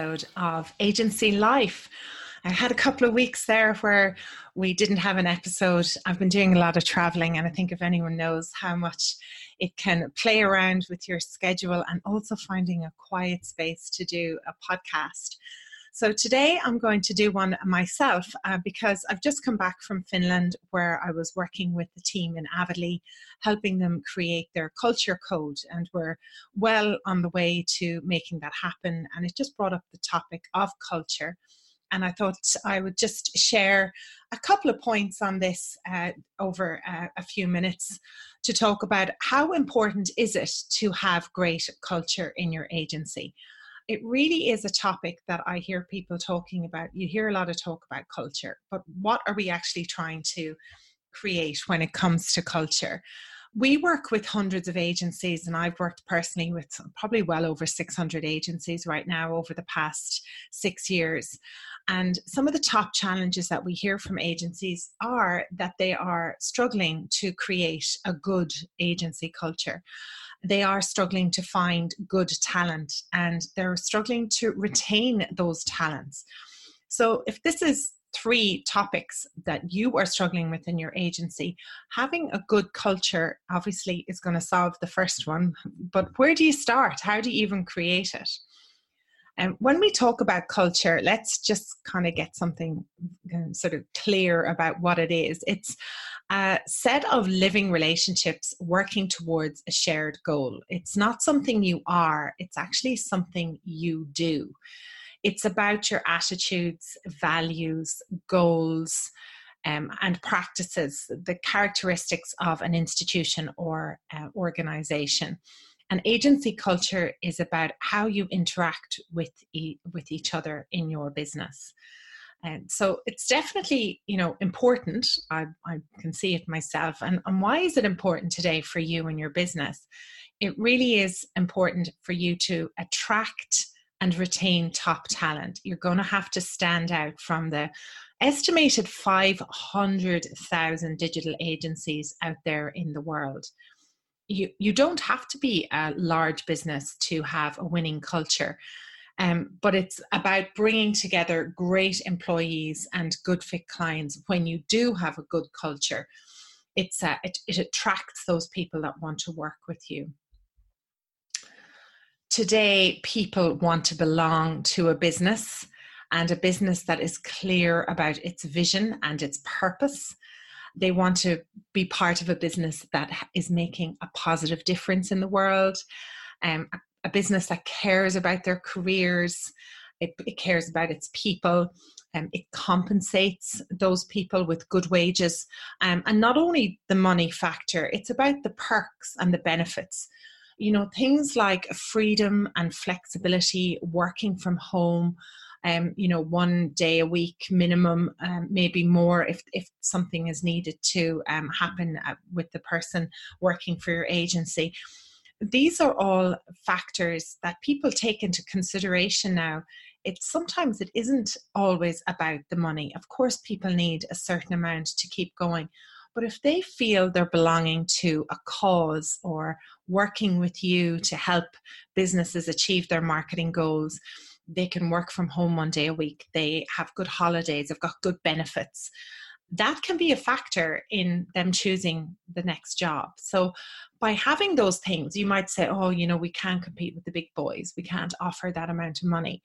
episode of Agency Life. I had a couple of weeks there where we didn't have an episode. I've been doing a lot of traveling, and I think if anyone knows how much it can play around with your schedule and also finding a quiet space to do a podcast. So today I'm going to do one myself uh, because I've just come back from Finland where I was working with the team in Avely, helping them create their culture code. And we're well on the way to making that happen. And it just brought up the topic of culture. And I thought I would just share a couple of points on this uh, over uh, a few minutes to talk about how important is it to have great culture in your agency it really is a topic that I hear people talking about. You hear a lot of talk about culture, but what are we actually trying to create when it comes to culture? We work with hundreds of agencies, and I've worked personally with probably well over 600 agencies right now over the past six years. And some of the top challenges that we hear from agencies are that they are struggling to create a good agency culture they are struggling to find good talent and they're struggling to retain those talents. So, if this is three topics that you are struggling with in your agency, having a good culture obviously is going to solve the first one. But where do you start? How do you even create it? And when we talk about culture, let's just kind of get something um, sort of clear about what it is. It's a set of living relationships working towards a shared goal. It's not something you are, it's actually something you do. It's about your attitudes, values, goals, um, and practices, the characteristics of an institution or uh, organization. And agency culture is about how you interact with, e- with each other in your business. And so it's definitely, you know, important. I, I can see it myself. And, and why is it important today for you and your business? It really is important for you to attract and retain top talent. You're going to have to stand out from the estimated 500,000 digital agencies out there in the world. You, you don't have to be a large business to have a winning culture. Um, but it's about bringing together great employees and good fit clients when you do have a good culture. It's uh, it, it attracts those people that want to work with you. Today, people want to belong to a business and a business that is clear about its vision and its purpose. They want to be part of a business that is making a positive difference in the world, um, a business that cares about their careers, it, it cares about its people. Um, it compensates those people with good wages. Um, and not only the money factor, it's about the perks and the benefits. You know, things like freedom and flexibility, working from home, um, you know, one day a week minimum, um, maybe more if, if something is needed to um, happen uh, with the person working for your agency these are all factors that people take into consideration now. It's sometimes it isn't always about the money. Of course people need a certain amount to keep going but if they feel they're belonging to a cause or working with you to help businesses achieve their marketing goals they can work from home one day a week. They have good holidays they've got good benefits that can be a factor in them choosing the next job. So, by having those things, you might say, oh, you know, we can't compete with the big boys, we can't offer that amount of money.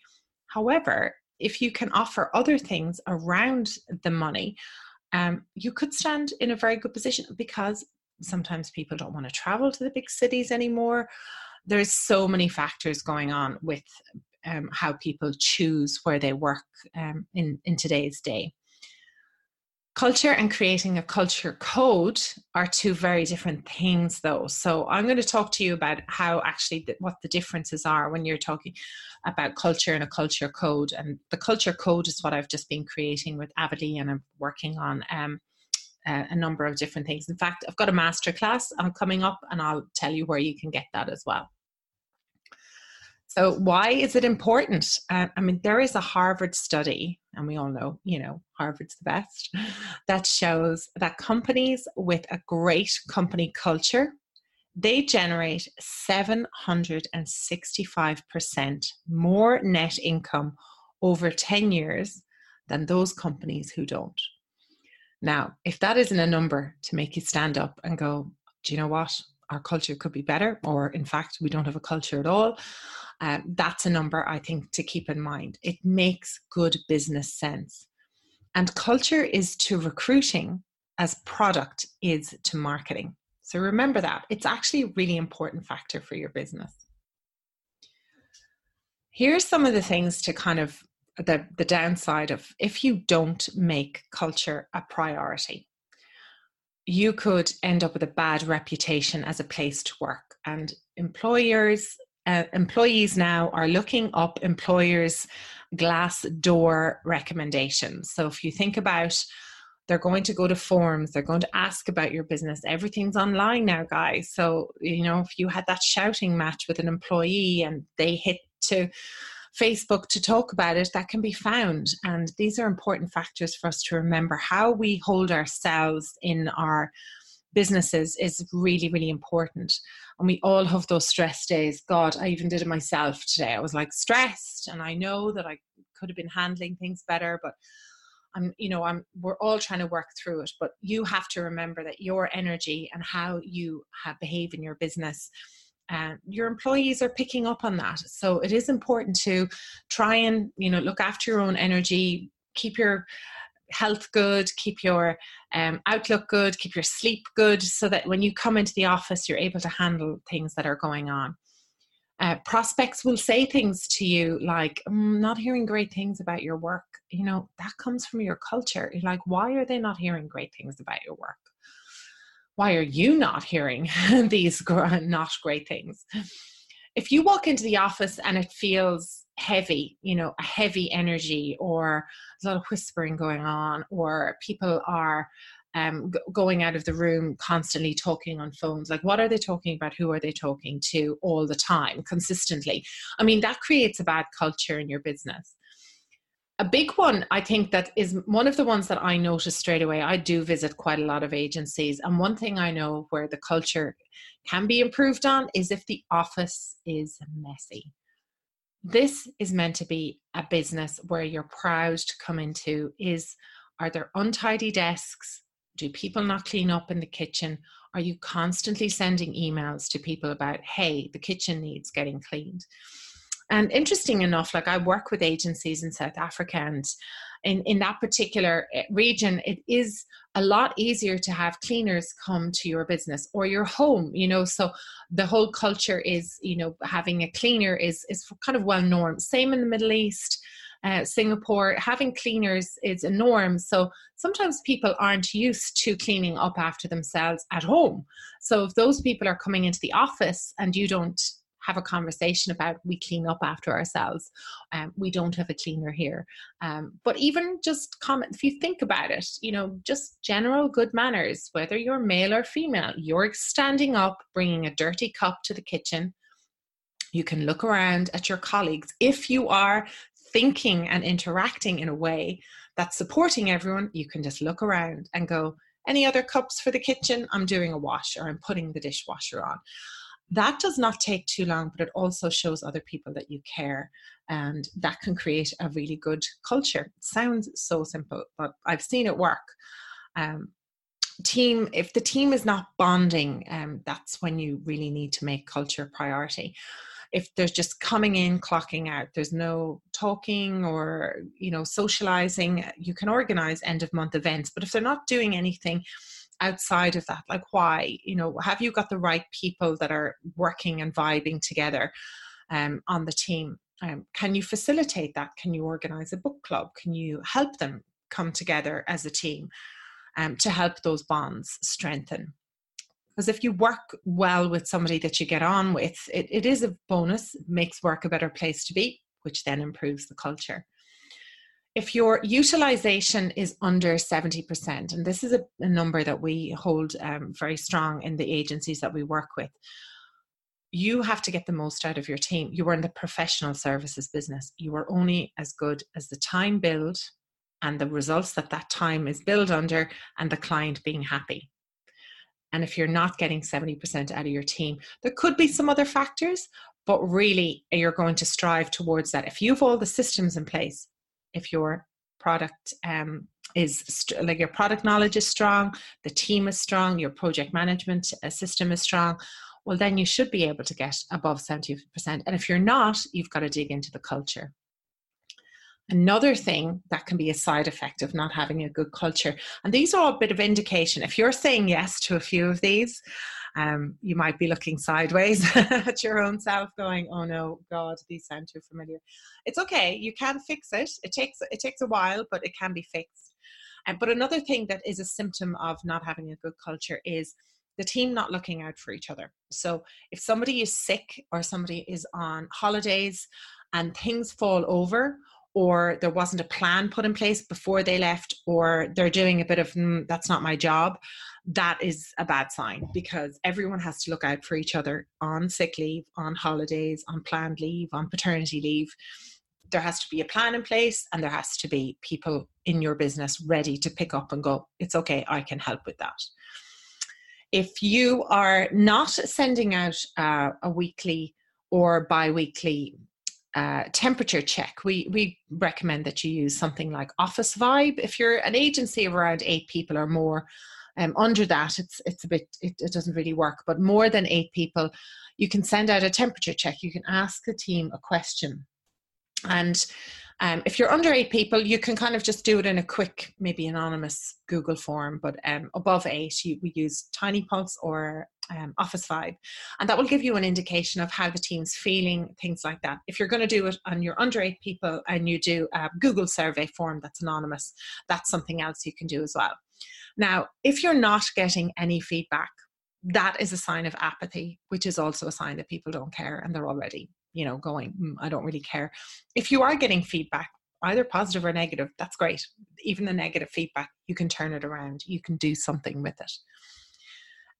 However, if you can offer other things around the money, um, you could stand in a very good position because sometimes people don't want to travel to the big cities anymore. There's so many factors going on with um, how people choose where they work um, in, in today's day culture and creating a culture code are two very different things though. So i'm going to talk to you about how actually what the differences are when you're talking about culture and a culture code. And the culture code is what i've just been creating with avely and i'm working on um, a, a number of different things. In fact i've got a master class uh, coming up and i'll tell you where you can get that as well. So, why is it important? Uh, I mean, there is a Harvard study, and we all know, you know, Harvard's the best, that shows that companies with a great company culture they generate 765% more net income over 10 years than those companies who don't. Now, if that isn't a number to make you stand up and go, do you know what? Our culture could be better, or in fact, we don't have a culture at all. Uh, that's a number I think to keep in mind. It makes good business sense. And culture is to recruiting as product is to marketing. So remember that. It's actually a really important factor for your business. Here's some of the things to kind of the, the downside of if you don't make culture a priority. You could end up with a bad reputation as a place to work, and employers uh, employees now are looking up employers' glass door recommendations. So if you think about they're going to go to forums, they're going to ask about your business. Everything's online now, guys. So, you know, if you had that shouting match with an employee and they hit to Facebook to talk about it, that can be found. And these are important factors for us to remember. How we hold ourselves in our businesses is really, really important. And we all have those stress days. God, I even did it myself today. I was like stressed, and I know that I could have been handling things better, but I'm, you know, I'm, we're all trying to work through it. But you have to remember that your energy and how you have, behave in your business and your employees are picking up on that. So it is important to try and you know look after your own energy keep your health good keep your um, outlook good keep your sleep good so that when you come into the office you're able to handle things that are going on. Uh, prospects will say things to you like mm, not hearing great things about your work. You know that comes from your culture. You're like why are they not hearing great things about your work why are you not hearing these not great things? If you walk into the office and it feels heavy, you know, a heavy energy, or a lot of whispering going on, or people are um, going out of the room constantly talking on phones. Like, what are they talking about? Who are they talking to all the time, consistently? I mean, that creates a bad culture in your business a big one i think that is one of the ones that i notice straight away i do visit quite a lot of agencies and one thing i know where the culture can be improved on is if the office is messy. This is meant to be a business where you're proud to come into is are there untidy desks? Do people not clean up in the kitchen? Are you constantly sending emails to people about hey the kitchen needs getting cleaned and interesting enough, like I work with agencies in South Africa, and in, in that particular eh, region, it is a lot easier to have cleaners come to your business or your home, you know. So the whole culture is, you know, having a cleaner is is kind of well normed. Same in the Middle East. Uh, Singapore, having cleaners is a norm. So sometimes people aren't used to cleaning up after themselves at home. So if those people are coming into the office and you don't have a conversation about we clean up after ourselves. Um, we don't have a cleaner here. Um, but even just comment, if you think about it, you know, just general good manners, whether you're male or female, you're standing up, bringing a dirty cup to the kitchen. You can look around at your colleagues. If you are thinking and interacting in a way that's supporting everyone, you can just look around and go, any other cups for the kitchen? I'm doing a wash or I'm putting the dishwasher on that does not take too long, but it also shows other people that you care. And that can create a really good culture. It sounds so simple, but I've seen it work. Um, team, if the team is not bonding, um, that's when you really need to make culture a priority. If there's just coming in, clocking out, there's no talking or you know socializing. You can organize end of month events, but if they're not doing anything, outside of that like why you know have you got the right people that are working and vibing together um, on the team? Um, can you facilitate that? Can you organize a book club? Can you help them come together as a team um, to help those bonds strengthen? Because if you work well with somebody that you get on with it, it is a bonus makes work a better place to be which then improves the culture if your utilization is under 70%, and this is a, a number that we hold um, very strong in the agencies that we work with, you have to get the most out of your team. You are in the professional services business. You are only as good as the time billed and the results that that time is billed under and the client being happy. and if you're not getting 70% out of your team, there could be some other factors, but really you're going to strive towards that. If you have all the systems in place, if your product um, is st- like your product knowledge is strong, the team is strong, your project management uh, system is strong, well, then you should be able to get above 70%. And if you're not, you've got to dig into the culture. Another thing that can be a side effect of not having a good culture, and these are a bit of indication. If you're saying yes to a few of these, um, you might be looking sideways at your own self, going, "Oh no, God, these sound too familiar." It's okay. You can fix it. It takes it takes a while, but it can be fixed. Um, but another thing that is a symptom of not having a good culture is the team not looking out for each other. So if somebody is sick or somebody is on holidays and things fall over or there wasn't a plan put in place before they left, or they're doing a bit of, mm, that's not my job, that is a bad sign because everyone has to look out for each other on sick leave, on holidays, on planned leave, on paternity leave. There has to be a plan in place, and there has to be people in your business ready to pick up and go, it's okay, I can help with that. If you are not sending out uh, a weekly or bi weekly uh, temperature check, we, we recommend that you use something like Officevibe. If you're an agency of around eight people or more, um, under that, it's it's a bit it, it doesn't really work. But more than eight people, you can send out a temperature check. You can ask the team a question, and um, if you're under eight people, you can kind of just do it in a quick, maybe anonymous Google form. But um, above eight, you, we use TinyPulse or um, Officevibe, and that will give you an indication of how the team's feeling, things like that. If you're going to do it and you're under eight people and you do a Google survey form that's anonymous, that's something else you can do as well. Now, if you're not getting any feedback, that is a sign of apathy, which is also a sign that people don't care and they're already, you know, going, mm, I don't really care. If you are getting feedback, either positive or negative, that's great. Even the negative feedback, you can turn it around, you can do something with it.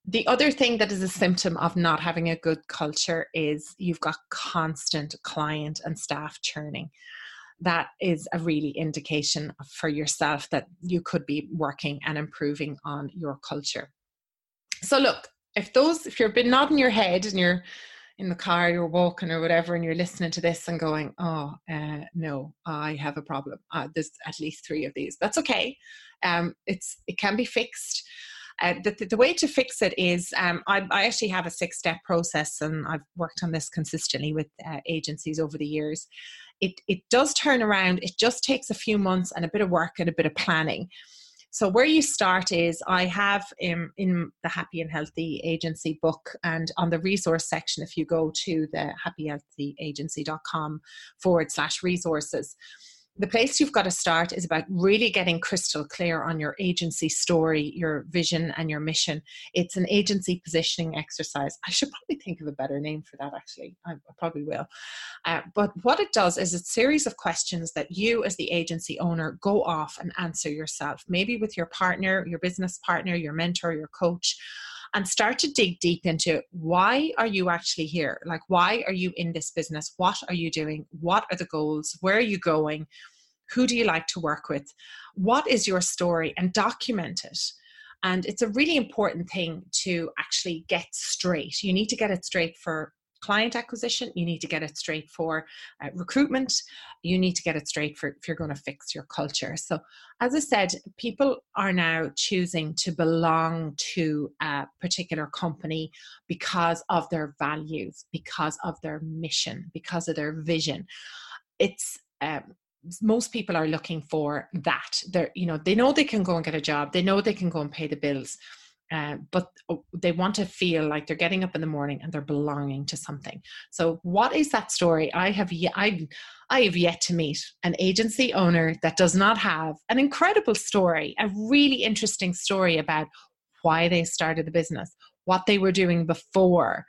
The other thing that is a symptom of not having a good culture is you've got constant client and staff churning. That is a really indication for yourself that you could be working and improving on your culture. So, look, if those, if you've been nodding your head and you're in the car, you're walking or whatever, and you're listening to this and going, "Oh, uh, no, I have a problem." Uh, there's at least three of these. That's okay. Um, it's it can be fixed. Uh, the, the, way to fix it is um, I, I, actually have a six step process and I've worked on this consistently with uh, agencies over the years. It, it does turn around, it just takes a few months and a bit of work and a bit of planning. So where you start is I have in, in the Happy and Healthy Agency book and on the resource section, if you go to the happyhealthyagency.com forward slash resources, the place you've got to start is about really getting crystal clear on your agency story, your vision, and your mission. It's an agency positioning exercise. I should probably think of a better name for that, actually. I probably will. Uh, but what it does is a series of questions that you, as the agency owner, go off and answer yourself, maybe with your partner, your business partner, your mentor, your coach and start to dig deep into why are you actually here? Like, why are you in this business? What are you doing? What are the goals? Where are you going? Who do you like to work with? What is your story? And document it. And it's a really important thing to actually get straight. You need to get it straight for client acquisition, you need to get it straight for uh, recruitment, you need to get it straight for if you're going to fix your culture. So, as I said, people are now choosing to belong to a particular company because of their values, because of their mission, because of their vision. It's um, most people are looking for that. They're, you know, they know they can go and get a job. They know they can go and pay the bills uh, but oh, they want to feel like they're getting up in the morning and they're belonging to something. So, what is that story? I have yet, I, I have yet to meet an agency owner that does not have an incredible story, a really interesting story about why they started the business, what they were doing before,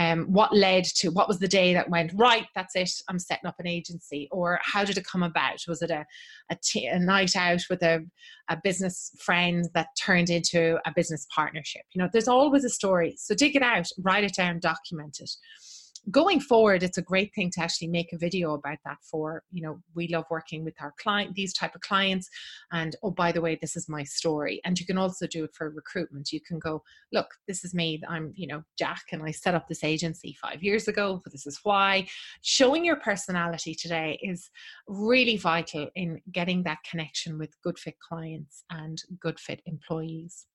um, what led to what was the day that went right that's it i'm setting up an agency or how did it come about? Was it a, a, t- a night out with a, a business friend that turned into a business partnership? You know there's always a story so dig it out write it down document it going forward it's a great thing to actually make a video about that for you know we love working with our client these type of clients and oh by the way this is my story. And you can also do it for recruitment. You can go look this is me. I'm you know jack and i set up this agency five years ago but this is why. Showing your personality today is really vital in getting that connection with good fit clients and good fit employees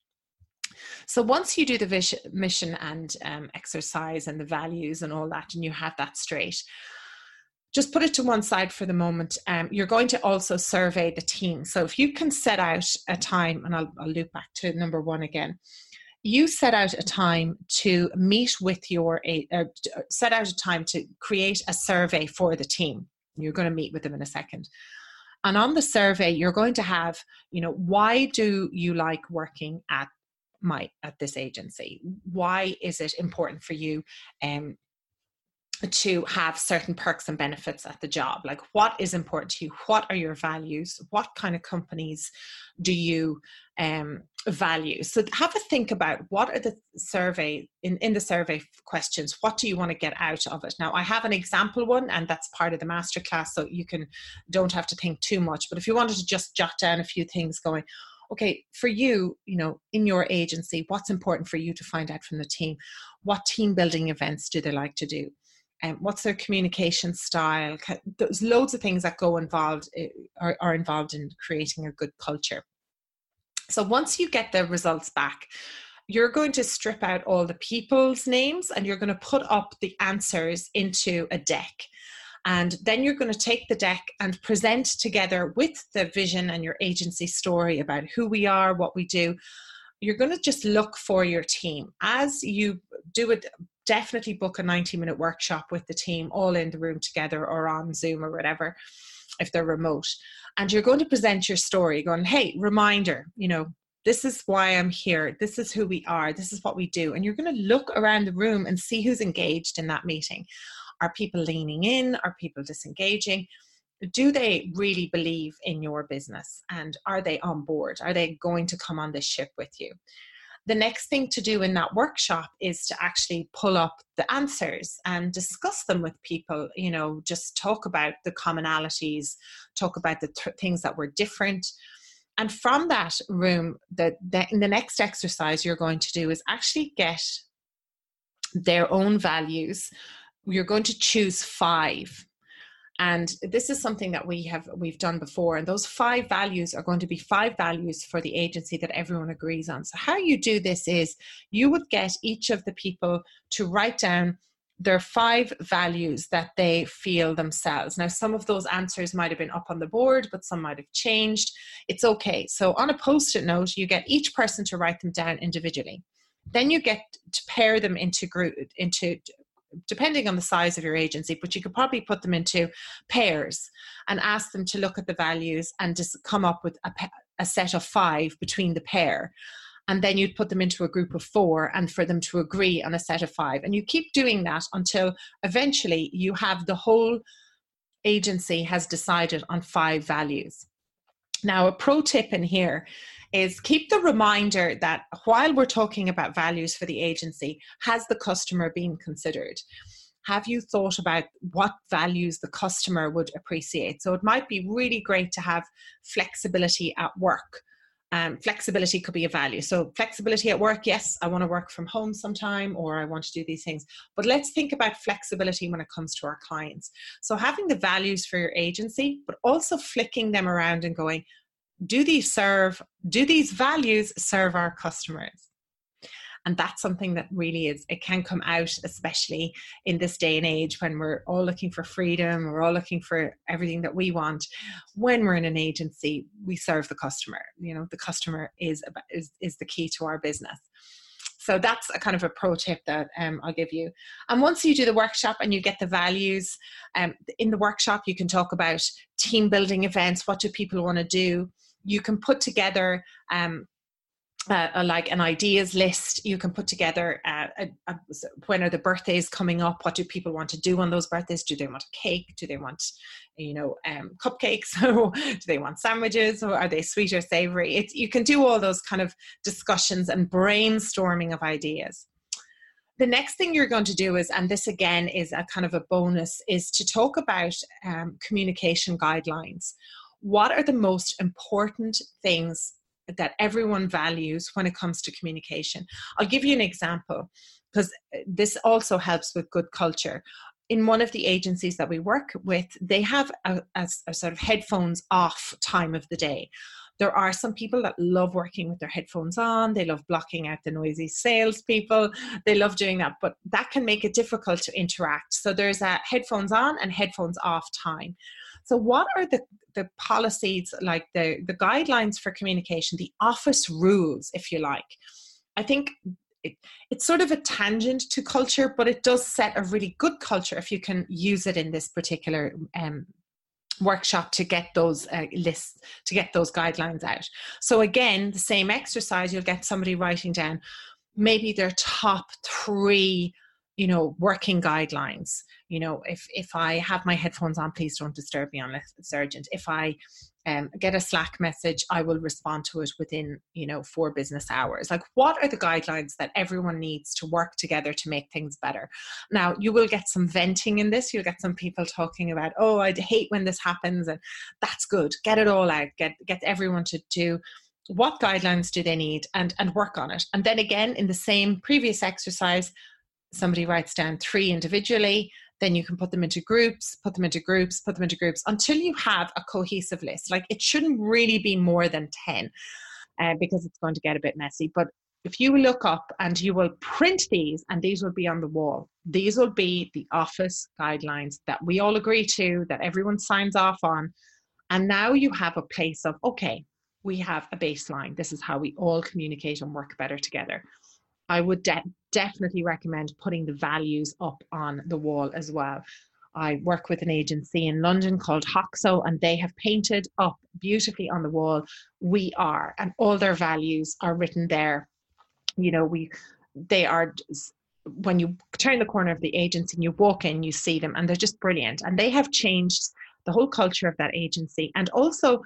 so once you do the vision, mission and um, exercise and the values and all that, and you have that straight, just put it to one side for the moment. Um, you're going to also survey the team. So if you can set out a time, and I'll, I'll loop back to number one again. You set out a time to meet with your, uh, set out a time to create a survey for the team. You're going to meet with them in a second and on the survey you're going to have you know why do you like working at my at this agency? Why is it important for you um, to have certain perks and benefits at the job? Like what is important to you? What are your values? What kind of companies do you um, value? So have a think about what are the survey in, in the survey questions what do you want to get out of it? Now i have an example one and that's part of the masterclass so you can don't have to think too much but if you wanted to just jot down a few things going okay, for you, you know, in your agency, what's important for you to find out from the team? What team building events do they like to do? And um, what's their communication style? There's loads of things that go involved eh, are, are involved in creating a good culture. So once you get the results back, you're going to strip out all the people's names and you're going to put up the answers into a deck. And then you're going to take the deck and present together with the vision and your agency story about who we are, what we do. You're going to just look for your team. As you do it, definitely book a 90 minute workshop with the team all in the room together or on Zoom or whatever if they're remote. And you're going to present your story, going, hey, reminder, you know, this is why I'm here. This is who we are. This is what we do. And you're going to look around the room and see who's engaged in that meeting. Are people leaning in? Are people disengaging? Do they really believe in your business? And are they on board? Are they going to come on this ship with you? The next thing to do in that workshop is to actually pull up the answers and discuss them with people. You know, just talk about the commonalities, talk about the th- things that were different and from that room the, the, the next exercise you're going to do is actually get their own values you're going to choose five and this is something that we have we've done before and those five values are going to be five values for the agency that everyone agrees on so how you do this is you would get each of the people to write down their five values that they feel themselves. Now, some of those answers might have been up on the board, but some might have changed. It's okay. So, on a post it note, you get each person to write them down individually. Then you get to pair them into group into depending on the size of your agency, but you could probably put them into pairs and ask them to look at the values and just come up with a, a set of five between the pair. And then you'd put them into a group of four and for them to agree on a set of five. And you keep doing that until eventually you have the whole agency has decided on five values. Now, a pro tip in here is keep the reminder that while we're talking about values for the agency, has the customer been considered? Have you thought about what values the customer would appreciate? So it might be really great to have flexibility at work. Um, flexibility could be a value. So, flexibility at work, yes, I want to work from home sometime or I want to do these things. But let's think about flexibility when it comes to our clients. So, having the values for your agency, but also flicking them around and going, do these serve do these values serve our customers and that's something that really is it can come out especially in this day and age when we're all looking for freedom we're all looking for everything that we want when we're in an agency we serve the customer you know the customer is is, is the key to our business so that's a kind of a pro tip that um, I'll give you. And once you do the workshop and you get the values, um, in the workshop you can talk about team building events. What do people want to do? You can put together um, uh, a, like an ideas list. You can put together uh, a, a, when are the birthdays coming up? What do people want to do on those birthdays? Do they want a cake? Do they want, you know, um, cupcakes? do they want sandwiches? Or are they sweet or savory? It's, you can do all those kind of discussions and brainstorming of ideas. the next thing you're going to do is, and this again is a kind of a bonus, is to talk about um, communication guidelines. What are the most important things that everyone values when it comes to communication? I'll give you an example because uh, this also helps with good culture. In one of the agencies that we work with, they have a, a, a sort of headphones off time of the day there are some people that love working with their headphones on. They love blocking out the noisy salespeople. They love doing that, but that can make it difficult to interact. So there's a headphones on and headphones off time. So what are the the policies like the the guidelines for communication, the office rules, if you like? I think it, it's sort of a tangent to culture, but it does set a really good culture if you can use it in this particular um, workshop to get those uh, lists to get those guidelines out so again the same exercise you'll get somebody writing down maybe their top three you know working guidelines. You know if if i have my headphones on please don't disturb me unless it's urgent. If i um, get a slack message i will respond to it within you know four business hours. Like what are the guidelines that everyone needs to work together to make things better? Now you will get some venting in this. You'll get some people talking about oh i hate when this happens and that's good. Get it all out. Get get everyone to do what guidelines do they need and and work on it. And then again in the same previous exercise somebody writes down three individually then you can put them into groups put them into groups put them into groups until you have a cohesive list. Like it shouldn't really be more than 10 uh, because it's going to get a bit messy. But if you look up and you will print these and these will be on the wall. These will be the office guidelines that we all agree to that everyone signs off on. And now you have a place of okay we have a baseline. This is how we all communicate and work better together I would de- definitely recommend putting the values up on the wall as well. I work with an agency in London called Hoxo, and they have painted up beautifully on the wall, We are, and all their values are written there. You know, we, they are, when you turn the corner of the agency and you walk in, you see them, and they're just brilliant. And they have changed the whole culture of that agency and also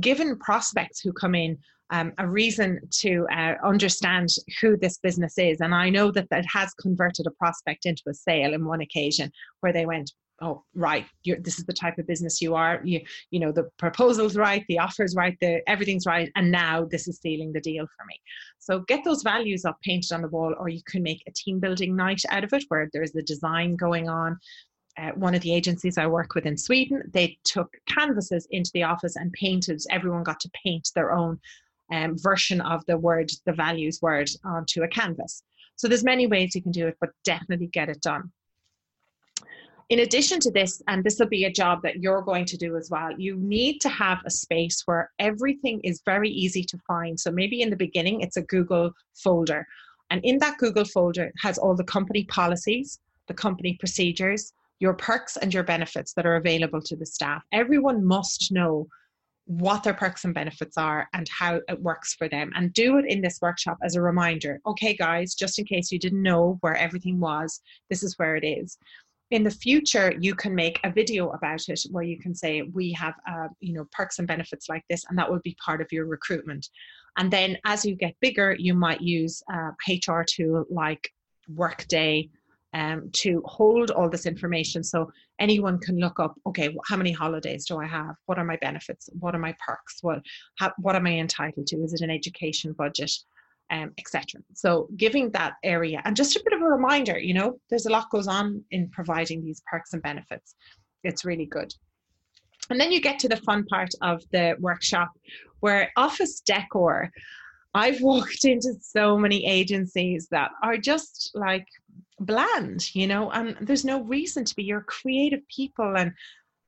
given prospects who come in um, a reason to uh, understand who this business is. And I know that that has converted a prospect into a sale in one occasion where they went, oh right this is the type of business you are. You you know the proposal's right the offer's right the everything's right and now this is sealing the deal for me. So get those values up painted on the wall or you can make a team building night out of it where there's the design going on. Uh, one of the agencies I work with in Sweden, they took canvases into the office and painted, everyone got to paint their own um, version of the word, the values word onto a canvas. So there's many ways you can do it, but definitely get it done. In addition to this, and this will be a job that you're going to do as well, you need to have a space where everything is very easy to find. So maybe in the beginning, it's a Google folder. And in that Google folder has all the company policies, the company procedures, your perks and your benefits that are available to the staff. Everyone must know what their perks and benefits are and how it works for them and do it in this workshop as a reminder. Okay guys just in case you didn't know where everything was this is where it is. In the future you can make a video about it where you can say we have uh, you know perks and benefits like this and that will be part of your recruitment. And then as you get bigger you might use a hr tool like Workday um, to hold all this information so anyone can look up okay how many holidays do i have? What are my benefits? What are my perks? What how, what am i entitled to? Is it an education budget? Um, etc so giving that area and just a bit of a reminder you know there's a lot goes on in providing these perks and benefits. It's really good. And then you get to the fun part of the workshop where office decor I've walked into so many agencies that are just like bland, you know, and there's no reason to be. You're creative people, and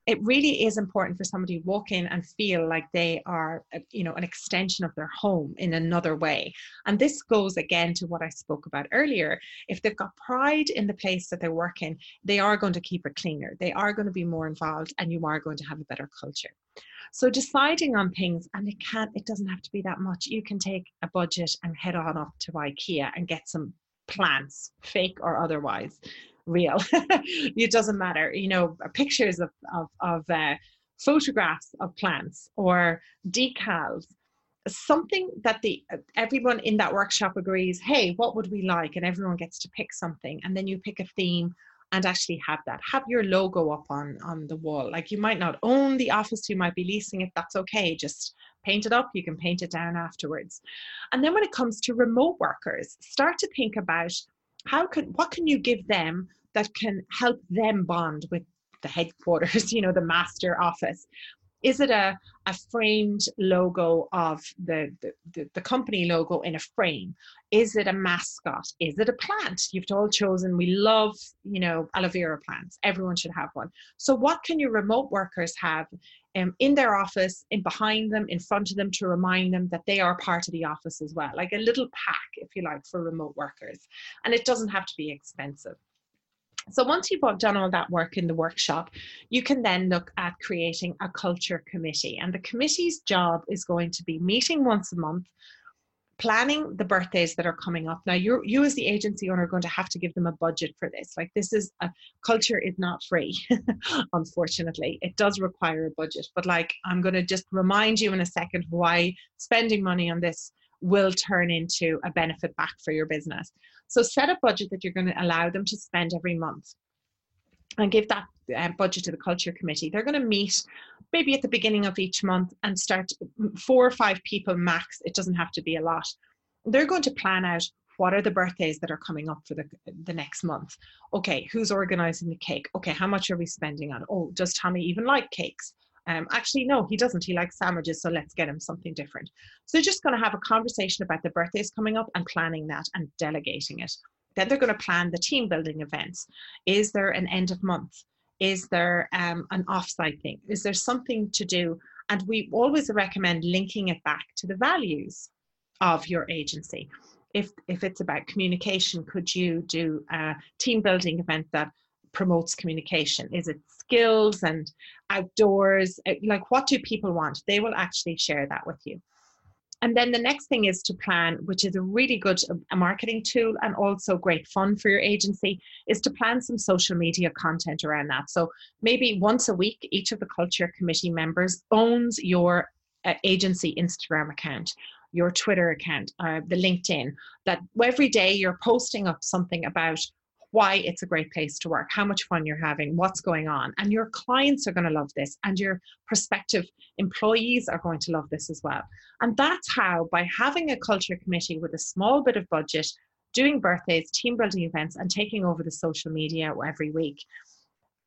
it really is important for somebody to walk in and feel like they are, uh, you know, an extension of their home in another way. And this goes again to what I spoke about earlier. If they've got pride in the place that they're working, they are going to keep it cleaner. They are going to be more involved, and you are going to have a better culture. So deciding on things, and it can't, it doesn't have to be that much. You can take a budget and head on up to IKEA and get some plants, fake or otherwise, real. it doesn't matter. You know, pictures of of, of uh, photographs of plants or decals. something that the everyone in that workshop agrees hey what would we like and everyone gets to pick something and then you pick a theme and actually have that have your logo up on on the wall like you might not own the office you might be leasing it that's okay just paint it up you can paint it down afterwards. And then when it comes to remote workers start to think about how can what can you give them that can help them bond with the headquarters you know the master office is it a, a framed logo of the, the, the, company logo in a frame? Is it a mascot? Is it a plant? You've all chosen, we love, you know, aloe vera plants. Everyone should have one. So what can your remote workers have um, in their office, in behind them, in front of them to remind them that they are part of the office as well? Like a little pack, if you like, for remote workers. And it doesn't have to be expensive. So once you've done all that work in the workshop, you can then look at creating a culture committee. And the committee's job is going to be meeting once a month, planning the birthdays that are coming up. Now, you you as the agency owner are going to have to give them a budget for this. Like this is a culture is not free, unfortunately. It does require a budget. But like I'm going to just remind you in a second why spending money on this will turn into a benefit back for your business. So set a budget that you're going to allow them to spend every month and give that uh, budget to the culture committee. They're going to meet maybe at the beginning of each month and start four or five people max. It doesn't have to be a lot. They're going to plan out what are the birthdays that are coming up for the, the next month okay who's organizing the cake okay how much are we spending on oh does tommy even like cakes um, actually, no, he doesn't. He likes sandwiches, so let's get him something different. So just going to have a conversation about the birthdays coming up and planning that and delegating it. Then they're going to plan the team building events. Is there an end of month? Is there um, an offsite thing? Is there something to do? And we always recommend linking it back to the values of your agency. If, if it's about communication, could you do a team building event that promotes communication? Is it skills and outdoors? Uh, like, what do people want? They will actually share that with you. And then the next thing is to plan, which is a really good uh, a marketing tool and also great fun for your agency, is to plan some social media content around that. So maybe once a week, each of the culture committee members owns your uh, agency Instagram account your Twitter account, uh, the LinkedIn, that every day you're posting up something about why it's a great place to work, how much fun you're having, what's going on. And your clients are going to love this, and your prospective employees are going to love this as well. And that's how, by having a culture committee with a small bit of budget, doing birthdays, team building events, and taking over the social media every week,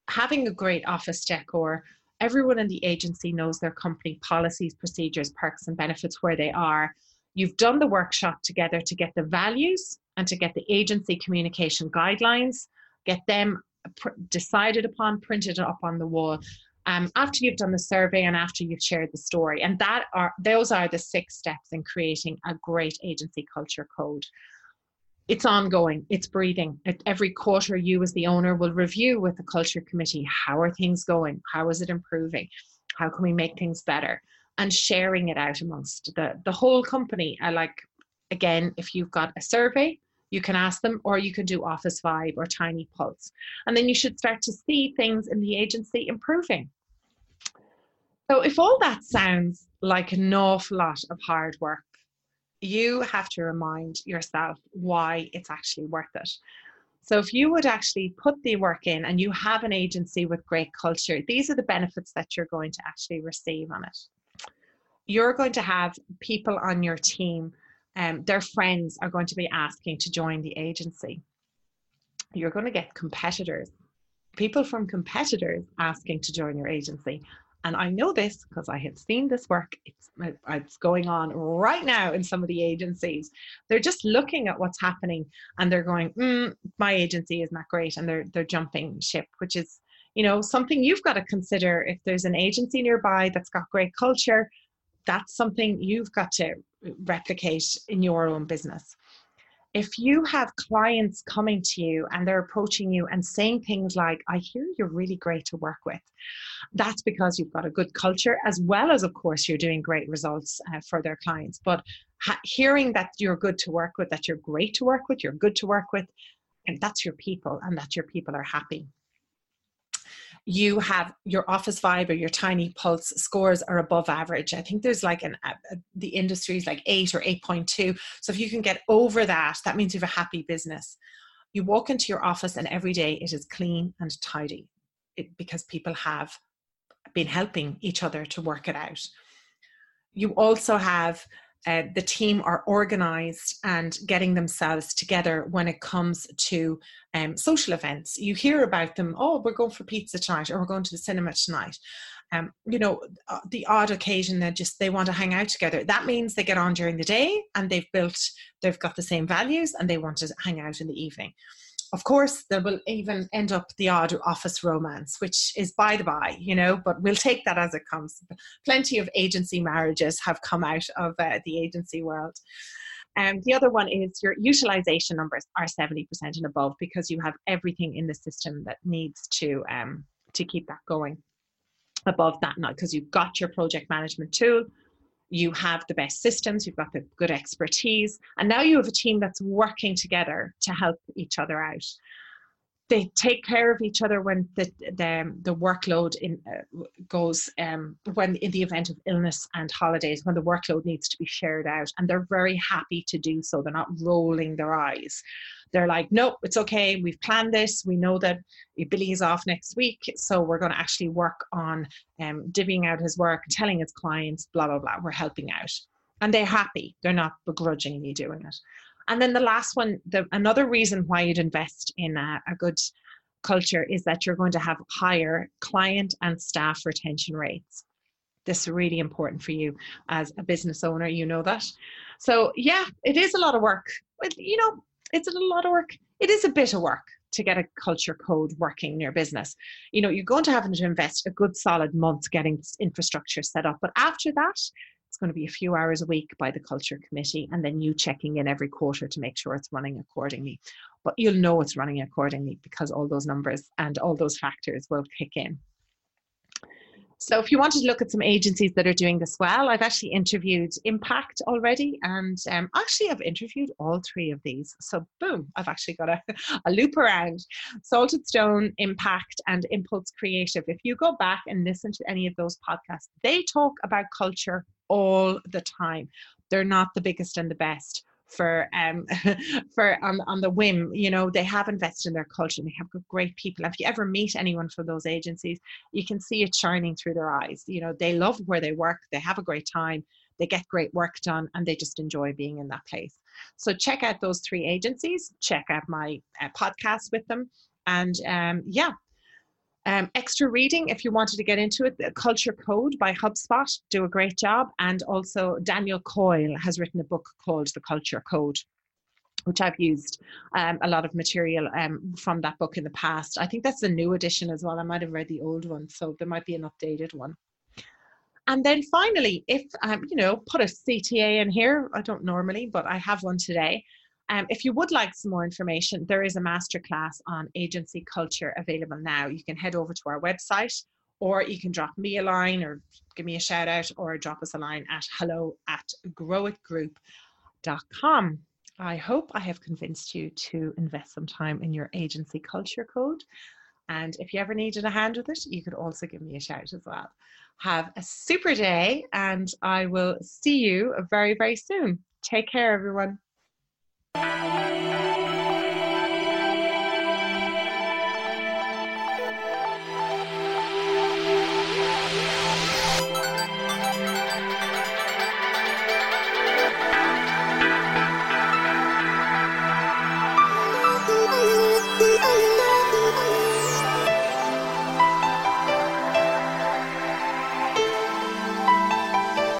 having a great office decor, everyone in the agency knows their company policies, procedures, perks, and benefits where they are. You've done the workshop together to get the values and to get the agency communication guidelines, get them pr- decided upon, printed up on the wall. Um, after you've done the survey and after you've shared the story, and that are those are the six steps in creating a great agency culture code. It's ongoing. It's breathing. At every quarter, you as the owner will review with the culture committee how are things going, how is it improving, how can we make things better, and sharing it out amongst the the whole company. I like again if you've got a survey you can ask them, or you can do Officevibe or TinyPulse. And then you should start to see things in the agency improving. So, if all that sounds like an awful lot of hard work, you have to remind yourself why it's actually worth it. So, if you would actually put the work in and you have an agency with great culture, these are the benefits that you're going to actually receive on it. You're going to have people on your team um, their friends are going to be asking to join the agency. You're going to get competitors, people from competitors asking to join your agency. And I know this because I have seen this work. It's, it's going on right now in some of the agencies. They're just looking at what's happening and they're going, mm, my agency is not great. And they're, they're jumping ship, which is, you know, something you've got to consider. If there's an agency nearby that's got great culture, that's something you've got to replicate in your own business. If you have clients coming to you and they're approaching you and saying things like, I hear you're really great to work with, that's because you've got a good culture, as well as, of course, you're doing great results uh, for their clients. But ha- hearing that you're good to work with, that you're great to work with, you're good to work with, and that's your people, and that your people are happy you have your Officevibe or your TinyPulse scores are above average. I think there's like an a, the industry is like eight or eight point two. So if you can get over that, that means you have a happy business. You walk into your office and every day it is clean and tidy it, because people have been helping each other to work it out. You also have uh, the team are organized and getting themselves together when it comes to um, social events. You hear about them, oh, we're going for pizza tonight or we're going to the cinema tonight. Um, you know, uh, the odd occasion that just they want to hang out together. That means they get on during the day and they've built, they've got the same values and they want to hang out in the evening of course, there will even end up the odd office romance, which is by the by, you know, but we'll take that as it comes. Plenty of agency marriages have come out of uh, the agency world. Um, the other one is your utilization numbers are 70% and above because you have everything in the system that needs to um, to keep that going above that not because you've got your project management tool you have the best systems, you've got the good expertise, and now you have a team that's working together to help each other out. They take care of each other when the the, the workload in, uh, goes um, when in the event of illness and holidays when the workload needs to be shared out, and they're very happy to do so. They're not rolling their eyes they're like, nope, it's okay. We've planned this. We know that Billy is off next week. So we're going to actually work on um, divvying out his work, telling his clients, blah, blah, blah. We're helping out. And they're happy. They're not begrudgingly doing it. And then the last one, the, another reason why you'd invest in a, a good culture is that you're going to have higher client and staff retention rates. This is really important for you as a business owner. You know that. So, yeah, it is a lot of work. You know, it's a lot of work. It is a bit of work to get a culture code working in your business. You know, you're going to have to invest a good solid month getting this infrastructure set up. But after that, it's going to be a few hours a week by the culture committee and then you checking in every quarter to make sure it's running accordingly. But you'll know it's running accordingly because all those numbers and all those factors will kick in. So if you wanted to look at some agencies that are doing this well, I've actually interviewed Impact already, and um, actually I've interviewed all three of these. So boom, I've actually got a, a loop around. Salted Stone, Impact, and Impulse Creative. If you go back and listen to any of those podcasts, they talk about culture all the time. They're not the biggest and the best, for um for on, on the whim you know they have invested in their culture they have great people. If you ever meet anyone from those agencies you can see it shining through their eyes. You know they love where they work they have a great time they get great work done and they just enjoy being in that place. So check out those three agencies check out my uh, podcast with them and um, yeah um, extra reading, if you wanted to get into it, the Culture Code by HubSpot do a great job. And also, Daniel Coyle has written a book called The Culture Code, which I've used um, a lot of material um, from that book in the past. I think that's a new edition as well. I might have read the old one, so there might be an updated one. And then finally, if um, you know, put a CTA in here. I don't normally, but I have one today. Um, if you would like some more information, there is a masterclass on agency culture available now. You can head over to our website or you can drop me a line or give me a shout out or drop us a line at hello at growitgroup.com. I hope I have convinced you to invest some time in your agency culture code. And if you ever needed a hand with it, you could also give me a shout as well. Have a super day, and I will see you very, very soon. Take care, everyone. Yeah.